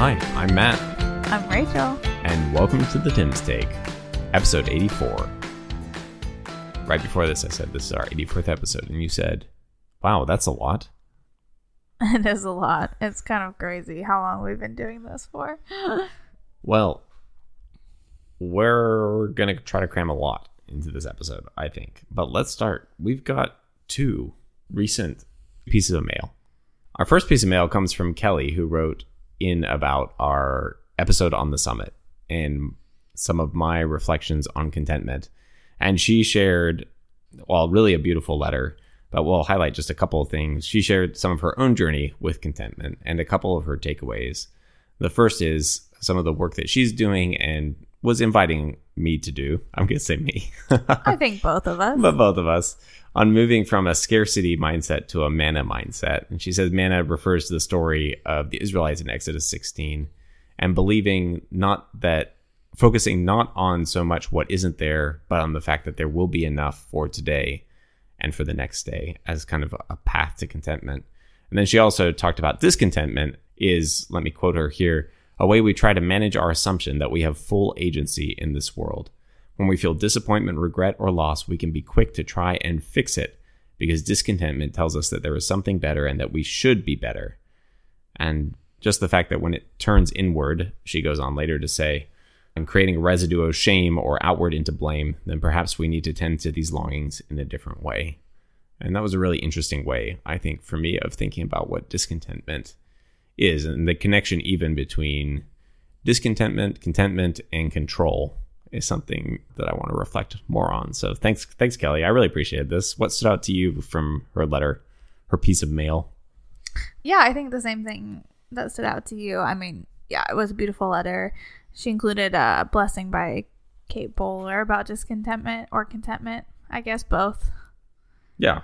Hi, I'm Matt, I'm Rachel. and welcome to the Timms Take, episode 84. Right before this, I said this is our 84th episode, and you said, wow, that's a lot. It is a lot. It's kind of crazy how long we've been doing this for. Well, we're going to try to cram a lot into this episode, I think. But let's start. We've got two recent pieces of mail. Our first piece of mail comes from Kelly, who wrote in about our episode on the summit and some of my reflections on contentment. And she shared, well, really a beautiful letter, but we'll highlight just a couple of things. She shared some of her own journey with contentment and a couple of her takeaways. The first is some of the work that she's doing and was inviting me to do. I'm going to say me. I think both of us. but both of us on moving from a scarcity mindset to a manna mindset. And she says manna refers to the story of the Israelites in Exodus 16 and believing not that focusing not on so much what isn't there, but on the fact that there will be enough for today and for the next day as kind of a path to contentment. And then she also talked about discontentment is, let me quote her here, a way we try to manage our assumption that we have full agency in this world. When we feel disappointment, regret, or loss, we can be quick to try and fix it because discontentment tells us that there is something better and that we should be better. And just the fact that when it turns inward, she goes on later to say, and creating a residue of shame or outward into blame, then perhaps we need to tend to these longings in a different way. And that was a really interesting way, I think, for me of thinking about what discontentment is and the connection even between discontentment, contentment, and control is something that I want to reflect more on. So thanks, thanks, Kelly. I really appreciate this. What stood out to you from her letter, her piece of mail? Yeah, I think the same thing that stood out to you. I mean, yeah, it was a beautiful letter. She included a blessing by Kate Bowler about discontentment or contentment. I guess both. Yeah,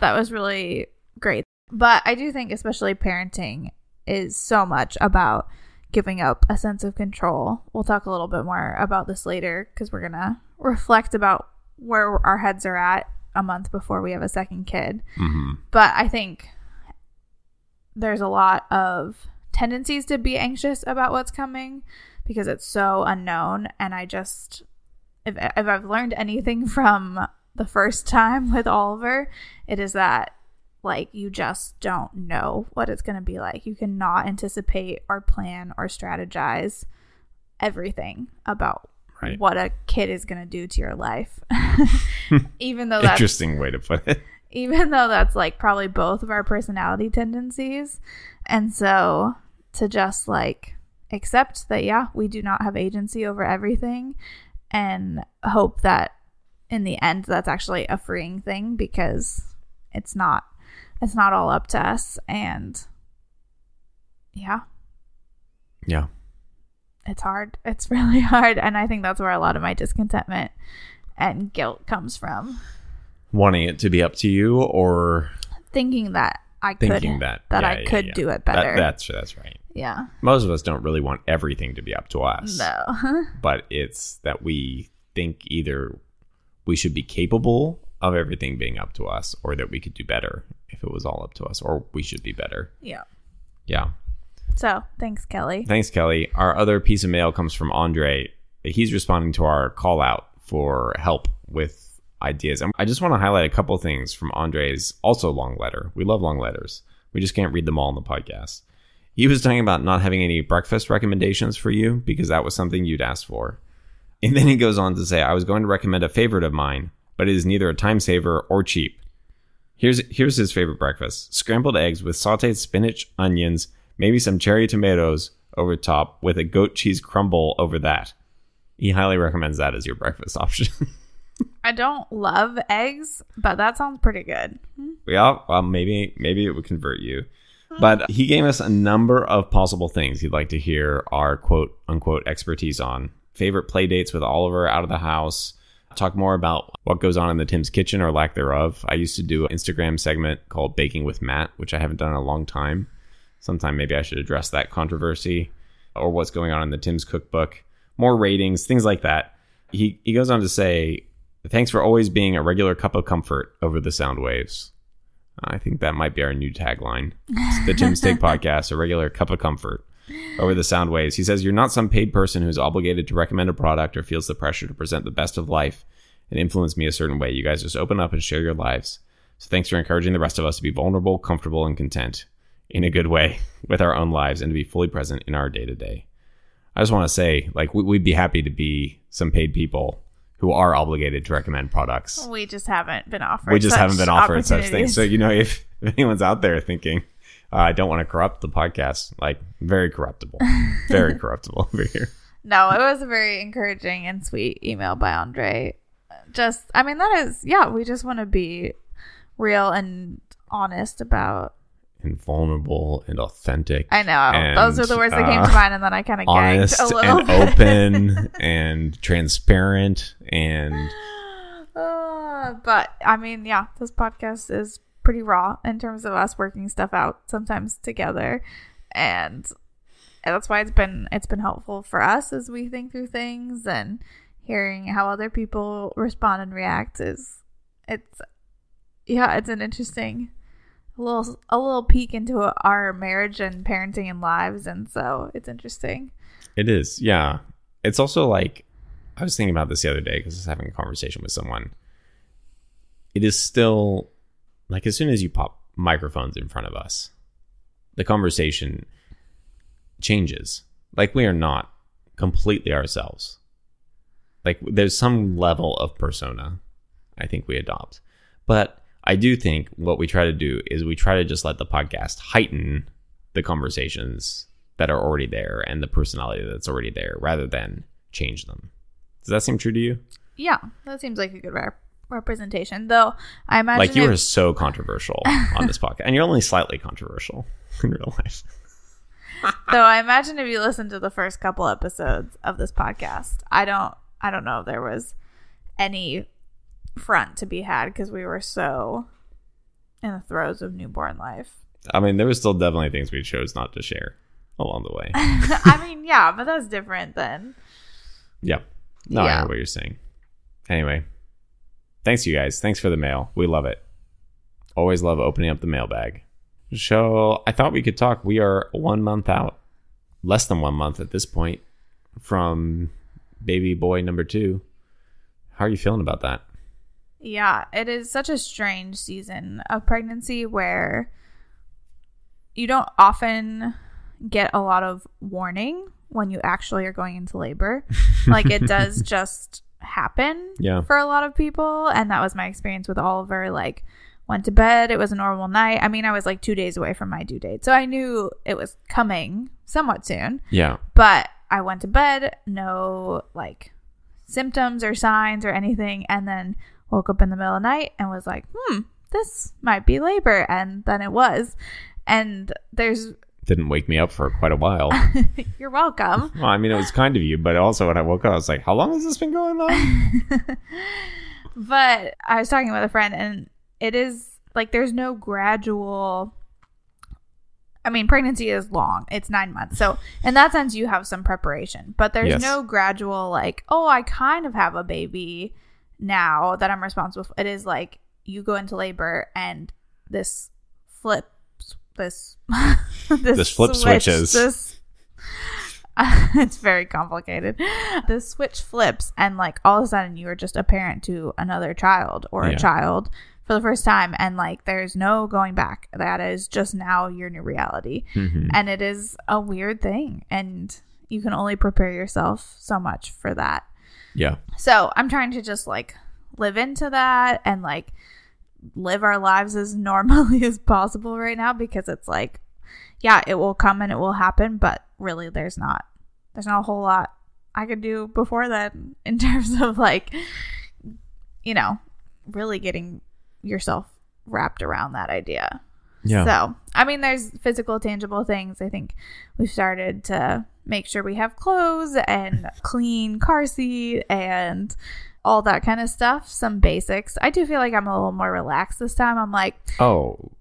That was really great. But I do think, especially parenting, is so much about giving up a sense of control. We'll talk a little bit more about this later because we're going to reflect about where our heads are at a month before we have a second kid. hmm But I think there's a lot of tendencies to be anxious about what's coming because it's so unknown. And I just, if, if I've learned anything from the first time with Oliver, it is that like you just don't know what it's going to be like. You cannot anticipate or plan or strategize everything about Right. what a kid is going to do to your life. Even though that's interesting way to put it. even though that's like probably both of our personality tendencies. And so to just like accept that, yeah, we do not have agency over everything and hope that in the end that's actually a freeing thing because it's not it's not all up to us and yeah. Yeah, it's hard. It's really hard and i think that's where a lot of my discontentment and guilt comes from. Wanting it to be up to you or thinking that i could thinking that. that Yeah, i yeah, could yeah. do it That- better. that's that's right. yeah. Most of us don't really want everything to be up to us. no. But it's that we think either we should be capable of everything being up to us or that we could do better if it was all up to us or we should be better. yeah Yeah. so thanks kelly Thanks, Kelly. Our other piece of mail comes from Andre. He's responding to our call out for help with ideas. And I just want to highlight a couple things from Andre's also long letter. We love long letters. We just can't read them all in the podcast. He was talking about not having any breakfast recommendations for you because that was something you'd asked for. And then he goes on to say, I was going to recommend a favorite of mine, but it is neither a time saver or cheap. Here's here's his favorite breakfast: scrambled eggs with sautéed spinach, onions, maybe some cherry tomatoes over top, with a goat cheese crumble over that. He highly recommends that as your breakfast option. i don't love eggs but that sounds pretty good yeah, well, maybe maybe it would convert you. But he gave us a number of possible things he'd like to hear our quote unquote expertise on. Favorite play dates with Oliver out of the house. Talk more about what goes on in the Tim's kitchen or lack thereof. I used to do an Instagram segment called Baking with Matt, which I haven't done in a long time. Sometime maybe I should address that controversy or what's going on in the Tim's cookbook. More ratings, things like that. He he goes on to say, "Thanks for always being a regular cup of comfort over the sound waves." I think that might be our new tagline. It's the Timms Take Podcast, a regular cup of comfort over the sound waves. He says, You're not some paid person who's obligated to recommend a product or feels the pressure to present the best of life and influence me a certain way. You guys just open up and share your lives. So thanks for encouraging the rest of us to be vulnerable, comfortable, and content in a good way with our own lives and to be fully present in our day to day. I just want to say, like, we- we'd be happy to be some paid people who are obligated to recommend products. We just haven't been offered. we just haven't been offered such things. So, you know, if, if anyone's out there thinking, uh, I don't want to corrupt the podcast, like, very corruptible. Very corruptible over here. No, it was a very encouraging and sweet email by Andre. Just, I mean, that is, yeah, we just want to be real and honest about. And vulnerable and authentic. I know And, those are the words that came uh, to mind, and then I kind of gagged honest a little and bit. open and transparent and Uh, but I mean, yeah, this podcast is pretty raw in terms of us working stuff out sometimes together, and that's why it's been it's been helpful for us as we think through things and hearing how other people respond and react is it's yeah it's an interesting a little a little peek into our marriage and parenting and lives and so it's interesting it is. Yeah. It's also like I was thinking about this the other day because I was having a conversation with someone. It is still like as soon as you pop microphones in front of us, the conversation changes. Like we are not completely ourselves. Like there's some level of persona I think we adopt. But I do think what we try to do is we try to just let the podcast heighten the conversations that are already there and the personality that's already there rather than change them. Does that seem true to you? yeah that seems like a good rep- representation though i imagine like you if- are so controversial on this podcast and you're only slightly controversial in real life. so I imagine if you listen to the first couple episodes of this podcast, I don't I don't know if there was any front to be had because we were so in the throes of newborn life. I mean, there was still definitely things we chose not to share along the way. I mean, yeah, but that's different than Yeah. No, I Yeah. know what you're saying. Anyway, thanks you guys. Thanks for the mail. We love it. Always love opening up the mailbag. So I thought we could talk. We are one month out, less than one month at this point, from baby boy number two. How are you feeling about that? Yeah, it is such a strange season of pregnancy where you don't often get a lot of warning when you actually are going into labor. like it does just happen Yeah. for a lot of people and that was my experience with Oliver like went to bed, it was a normal night. I mean, I was like 2 days away from my due date. So I knew it was coming somewhat soon Yeah. but I went to bed, no like symptoms or signs or anything, and then woke up in the middle of the night and was like, hmm, this might be labor. And then it was. And there's, Didn't wake me up for quite a while. you're welcome. well, I mean, it was kind of you, but also when I woke up, I was like, how long has this been going on? but I was talking with a friend, and it is like there's no gradual. I mean, pregnancy is long. It's nine months. So, in that sense, you have some preparation, but there's Yes. no gradual, like, oh, I kind of have a baby now that I'm responsible for. It is like you go into labor and this flips, this, this, This flip switch- switches. This, it's very complicated. The switch flips, and like all of a sudden, you are just a parent to another child or Yeah. a child for the first time, and like there's no going back. That is just now your new reality, Mhm. and it is a weird thing, and you can only prepare yourself so much for that. Yeah. So I'm trying to just like live into that and like live our lives as normally as possible right now because it's like, yeah, it will come and it will happen, but really there's not there's not a whole lot I could do before then in terms of like you know, really getting yourself wrapped around that idea. Yeah. So, I mean, there's physical, tangible things. I think we've started to make sure we have clothes and clean car seat and all that kind of stuff. Some basics. I do feel like I'm a little more relaxed this time. I'm like, Oh,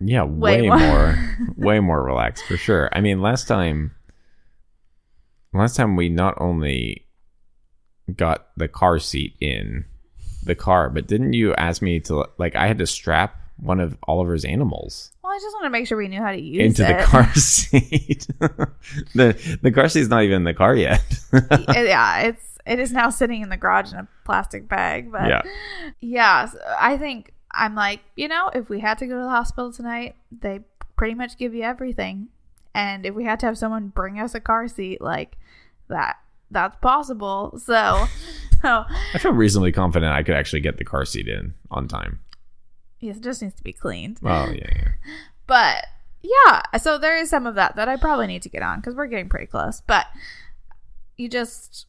yeah, Way way, more. more, way more relaxed for sure. I mean, last time, last time we not only got the car seat in the car, but didn't you ask me to like I had to strap one of Oliver's animals? well, I just want to make sure we knew how to use it into it. the car seat. the the car seat's not even in the car yet. Yeah, it's it is now sitting in the garage in a plastic bag. But yeah. yeah, I think I'm like, you know, if we had to go to the hospital tonight, they pretty much give you everything. And if we had to have someone bring us a car seat, like that, that's possible. So, so I feel reasonably confident I could actually get the car seat in on time. yes, it just needs to be cleaned. Well, yeah, yeah. But yeah, so there is some of that that I probably need to get on because we're getting pretty close. But you just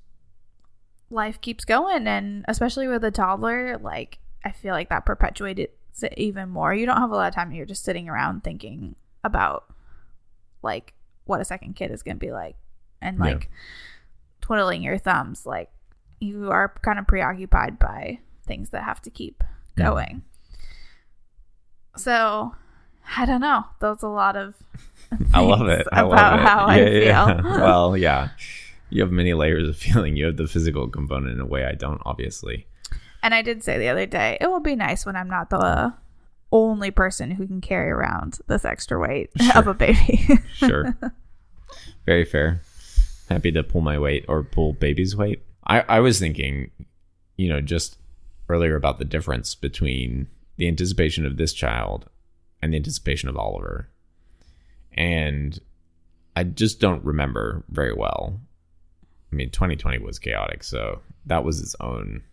life keeps going, and especially with a toddler, like I feel like that perpetuated it even more. You don't have a lot of time; you're just sitting around thinking mm. about like what a second kid is going to be like, and Yeah. like twiddling your thumbs. Like you are kind of preoccupied by things that have to keep Yeah. going. So I don't know. There's a lot of I love it. I love about it. how I feel. well, yeah. You have many layers of feeling. You have the physical component in a way I don't, obviously. And I did say the other day, it will be nice when I'm not the only person who can carry around this extra weight of a baby. Sure. Very fair. Happy to pull my weight or pull baby's weight. I, I was thinking, you know, just earlier about the difference between the anticipation of this child and the anticipation of Oliver. And I just don't remember very well. I mean, 2020 was chaotic, so that was its own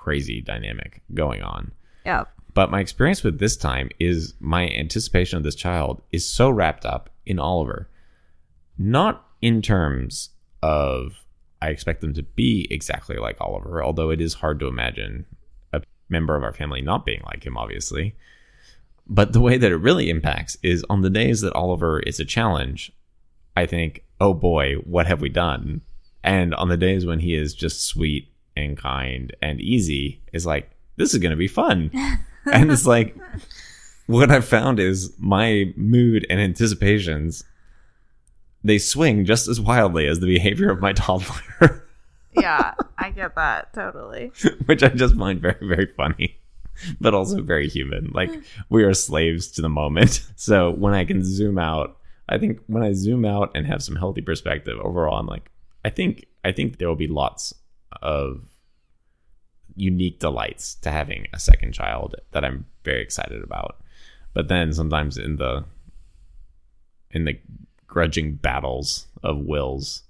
crazy dynamic going on. Yeah. But my experience with this time is my anticipation of this child is so wrapped up in Oliver. Not in terms of I expect them to be exactly like Oliver, although it is hard to imagine a member of our family not being like him, obviously. But the way that it really impacts is on the days that Oliver is a challenge, I think, oh boy, what have we done? And on the days when he is just sweet and kind and easy, is like, this is going to be fun. and it's like, what I've found is my mood and anticipations, they swing just as wildly as the behavior of my toddler, Yeah, I get that totally. which I just find very, very funny. But also very human. Like we are slaves to the moment. So when I can zoom out, I think when I zoom out and have some healthy perspective overall, I'm like, I think I think there will be lots of unique delights to having a second child that I'm very excited about. But then sometimes in the in the grudging battles of wills,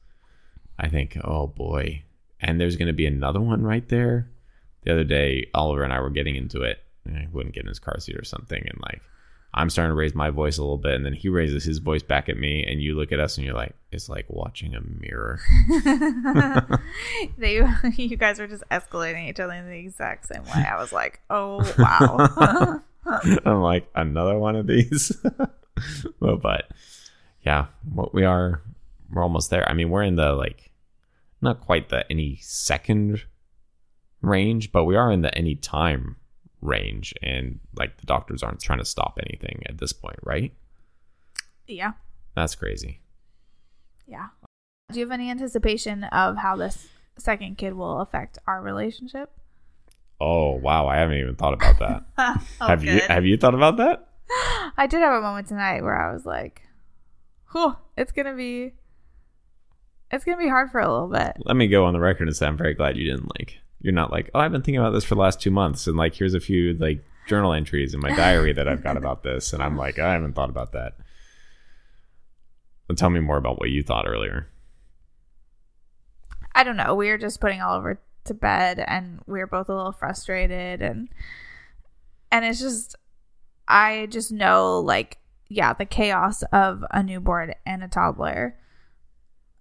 I think, oh boy. And there's gonna be another one right there. The other day, Oliver and I were getting into it. and I wouldn't get in his car seat or something, and like I'm starting to raise my voice a little bit, and then he raises his voice back at me, and you look at us and you're like, it's like watching a mirror. they, you guys were just escalating each other in the exact same way. I was like, oh wow. I'm like another one of these. well, but yeah, what we are, we're almost there. I mean, we're in the like, not quite the any second range, but we are in the any time range, and like the doctors aren't trying to stop anything at this point, right? yeah, That's crazy. yeah. Do you have any anticipation of how this second kid will affect our relationship? Oh wow, I haven't even thought about that. Oh, have you? Have you thought about that? I did have a moment tonight where I was like, "Whew, it's gonna be, it's gonna be hard for a little bit." let me go on the record and say I'm very glad you didn't like. You're not like, oh, I've been thinking about this for the last two months, and like, here's a few like journal entries in my diary that I've got about this, and I'm like, I haven't thought about that. Well, tell me more about what you thought earlier. I don't know. We were just putting Oliver to bed, and we were both a little frustrated, and and it's just, I just know, like, yeah, the chaos of a newborn and a toddler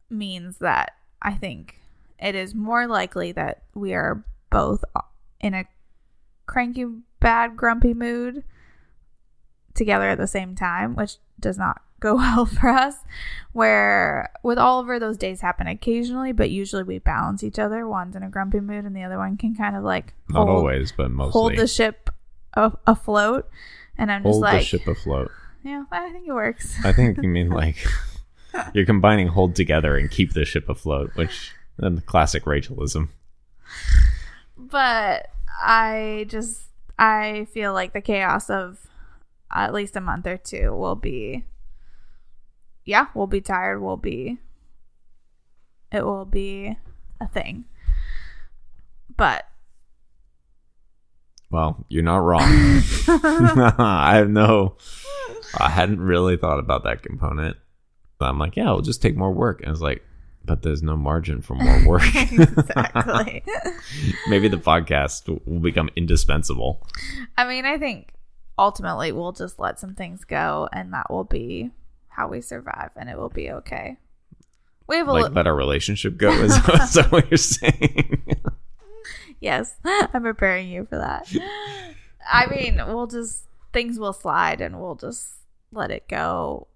means that I think it is more likely that we are both in a cranky, bad, grumpy mood together at the same time, which does not go well for us. Where with Oliver, those days happen occasionally, but usually we balance each other. One's in a grumpy mood, and the other one can kind of like Not hold, always, but mostly. hold the ship a- afloat. And I'm just Hold like, the ship afloat. yeah, I think it works. I think you mean like you're combining hold together and keep the ship afloat, which the classic Rachelism. but I just I feel like the chaos of at least a month or two, we'll be, yeah, we'll be tired. We'll be, it will be a thing. But Well, you're not wrong. I have no. I hadn't really thought about that component. But I'm like, yeah, we'll just take more work. And it's like, but there's no margin for more work. exactly. Maybe the podcast will become indispensable. I mean, I think ultimately we'll just let some things go and that will be how we survive and it will be okay. We have a Like, li- let our relationship go. Is, is that what you're saying? yes, I'm preparing you for that. I mean, we'll just things will slide and we'll just let it go.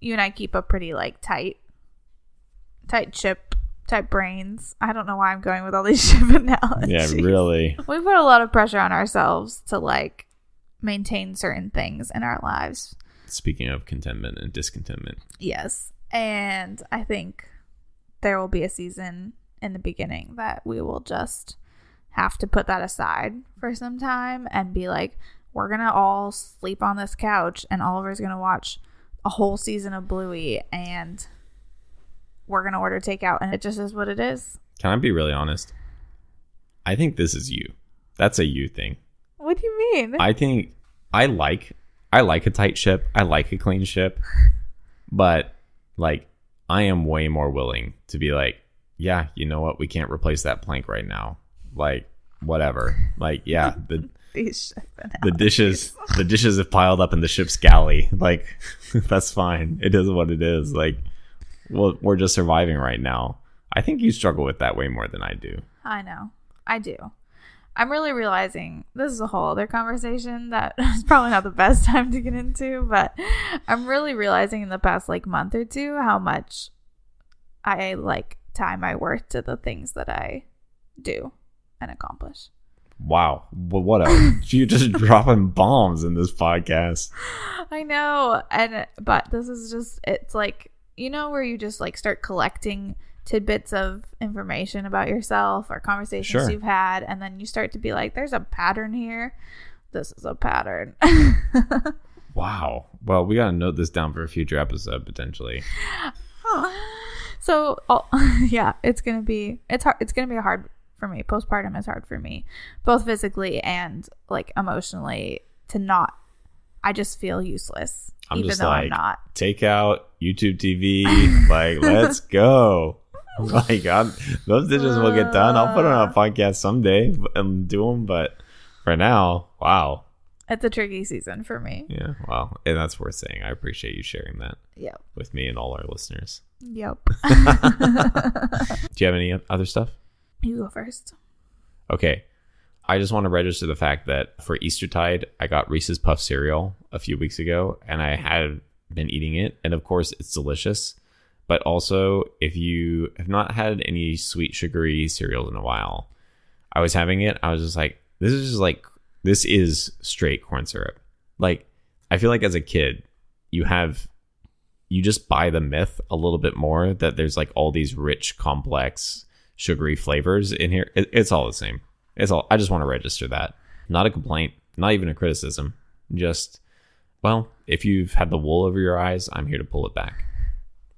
You and I keep a pretty like tight tight ship, tight brains. I don't know why I'm going with all these ship analogies. yeah, really. We put a lot of pressure on ourselves to like maintain certain things in our lives. Speaking of contentment and discontentment, Yes. And I think there will be a season in the beginning that we will just have to put that aside for some time and be like, we're going to all sleep on this couch and Oliver's going to watch a whole season of Bluey and we're going to order takeout and it just is what it is. can I be really honest? I think this is you. That's a you thing. What do you mean? I think I like I like a tight ship. I like a clean ship. But like I am way more willing to be like, yeah, you know what? We can't replace that plank right now. Like whatever. Like yeah, the the dishes the dishes have piled up in the ship's galley. Like that's fine. It is what it is. Like well, we're just surviving right now. I think you struggle with that way more than I do. I know. I do. I'm really realizing this is a whole other conversation that is probably not the best time to get into, but I'm really realizing in the past like month or two how much I like tie my worth to the things that I do and accomplish. Wow. Well, what a you just dropping bombs in this podcast. I know. And but this is just it's like you know where you just like start collecting tidbits of information about yourself or conversations Sure. you've had and then you start to be like there's a pattern here. This is a pattern. Wow. Well, we got to note this down for a future episode potentially. so oh, yeah, it's going to be it's hard it's going to be hard for me. Postpartum is hard for me both physically and like emotionally to not I just feel useless I'm even just though I'm not. Take out YouTube TV. like, let's go. Like, I'm, those dishes will get done. I'll put on a uh. podcast someday and do them. But for now, wow. It's a tricky season for me. Yeah. Wow. And that's worth saying. I appreciate you sharing that Yep. with me and all our listeners. Yep. Do you have any other stuff? you go first. Okay. I just want to register the fact that for Eastertide, I got Reese's Puff cereal a few weeks ago and I had been eating it. And of course, it's delicious. But also, if you have not had any sweet, sugary cereals in a while, I was having it. I was just like, this is just like, this is straight corn syrup. Like, I feel like as a kid, you have, you just buy the myth a little bit more that there's like all these rich, complex, sugary flavors in here. It, it's all the same. It's all. I just want to register that. Not a complaint. Not even a criticism. Just, well, if you've had the wool over your eyes, I'm here to pull it back.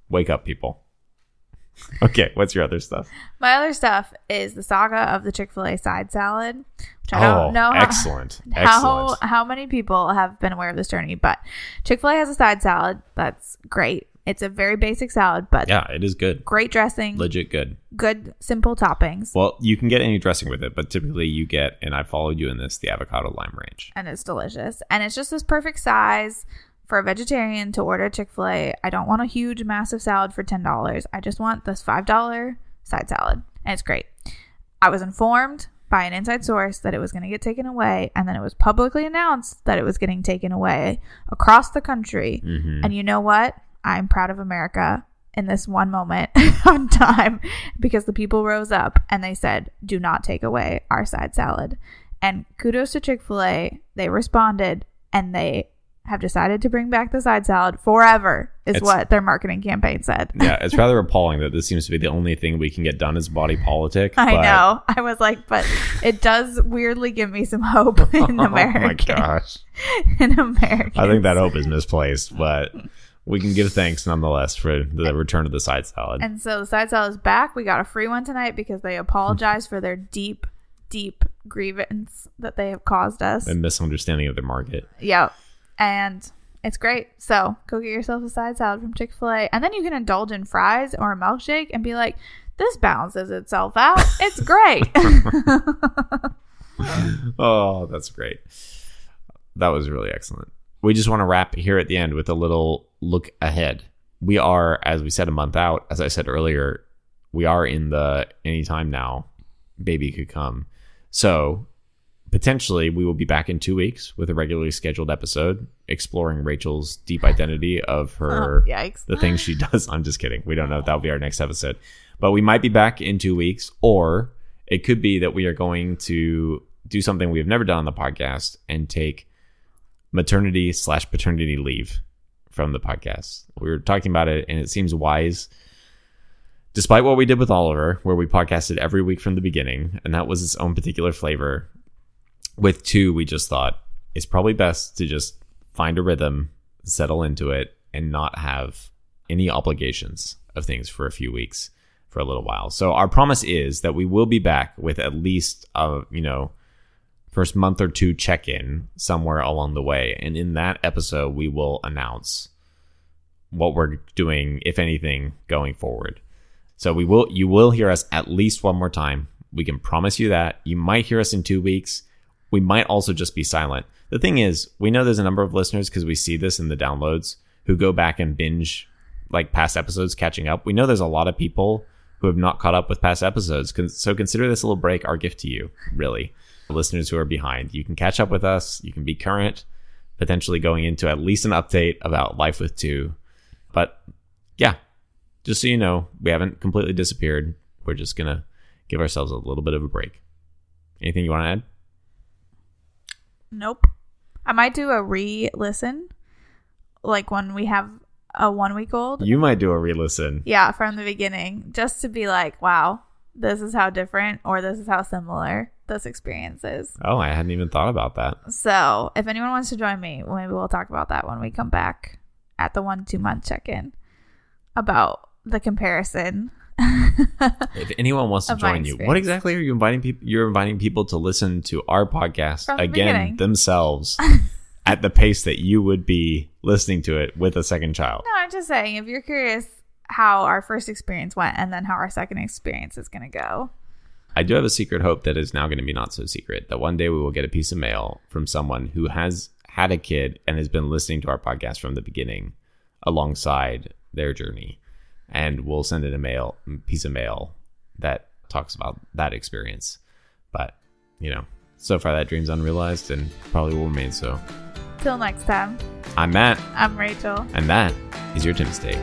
Wake up, people. Okay, what's your other stuff? My other stuff is the saga of the Chick-fil-A side salad, which I don't oh, know how, excellent, how excellent. how many people have been aware of this journey. But Chick-fil-A has a side salad that's great. It's a very basic salad, but Yeah, it is good. great dressing, Legit good. good simple toppings, Well, you can get any dressing with it, but typically you get, and I followed you in this, the avocado lime ranch. and it's delicious. And it's just this perfect size for a vegetarian to order Chick-fil-A. I don't want a huge, massive salad for ten dollars. I just want this five dollar side salad, and it's great. I was informed by an inside source that it was going to get taken away, and then it was publicly announced that it was getting taken away across the country. hmm And you know what? I'm proud of America in this one moment of time because the people rose up and they said, do not take away our side salad. And kudos to Chick-fil-A. They responded and they have decided to bring back the side salad forever, is It's- what their marketing campaign said. Yeah, it's rather appalling that this seems to be the only thing we can get done as body politic. I but- know. I was like, but it does weirdly give me some hope in America. Oh my gosh. In America. I think that hope is misplaced, but we can give thanks nonetheless for the return of the side salad. And so the side salad is back. We got a free one tonight because they apologized for their deep, deep grievance that they have caused us. and misunderstanding of the market. Yep. And it's great. So go get yourself a side salad from Chick-fil-A. And then you can indulge in fries or a milkshake and be like, this balances itself out. It's great. Oh, that's great. That was really excellent. We just want to wrap here at the end with a little look ahead. We are, as we said, a month out. As I said earlier, we are in the anytime now, baby could come. So potentially we will be back in two weeks with a regularly scheduled episode exploring Rachel's deep identity of oh, her Oh, yikes. the things she does. I'm just kidding. We don't know if that'll be our next episode. But we might be back in two weeks, or it could be that we are going to do something we have never done on the podcast and take maternity slash paternity leave from the podcast. We were talking about it, and it seems wise. Despite what we did with Oliver, where we podcasted every week from the beginning, and that was its own particular flavor, with two, we just thought it's probably best to just find a rhythm, settle into it, and not have any obligations of things for a few weeks, for a little while. So our promise is that we will be back with at least a you know first month or two check in somewhere along the way, and in that episode we will announce what we're doing, if anything, going forward. So we will you will hear us at least one more time. We can promise you that. You might hear us in 2 weeks. We might also just be silent. The thing is, we know there's a number of listeners because we see this in the downloads who go back and binge like past episodes catching up. We know there's a lot of people who have not caught up with past episodes. So consider this little break our gift to you, really. Listeners who are behind. You can catch up with us, you can be current, potentially going into at least an update about life with two. But yeah, just so you know, we haven't completely disappeared. We're just gonna give ourselves a little bit of a break. Anything you want to add? Nope. I might do a re listen, like when we have a one week old. You might do a re-listen. Yeah, from the beginning, just to be like, wow, this is how different or this is how similar this experience is. Oh, I hadn't even thought about that. So, if anyone wants to join me, maybe we'll talk about that when we come back at the one two month check in about the comparison. If anyone wants to join you, what exactly are you inviting people? You're inviting people to listen to our podcast From again themselves at the pace that you would be listening to it with a second child. No, I'm just saying, if you're curious how our first experience went and then how our second experience is going to go. I do have a secret hope that is now going to be not so secret. That one day we will get a piece of mail from someone who has had a kid and has been listening to our podcast from the beginning alongside their journey. And we'll send in a mail piece of mail that talks about that experience. But, you know, so far that dream's unrealized and probably will remain so. Till next time, I'm Matt, I'm Rachel. and that is your Timms Take.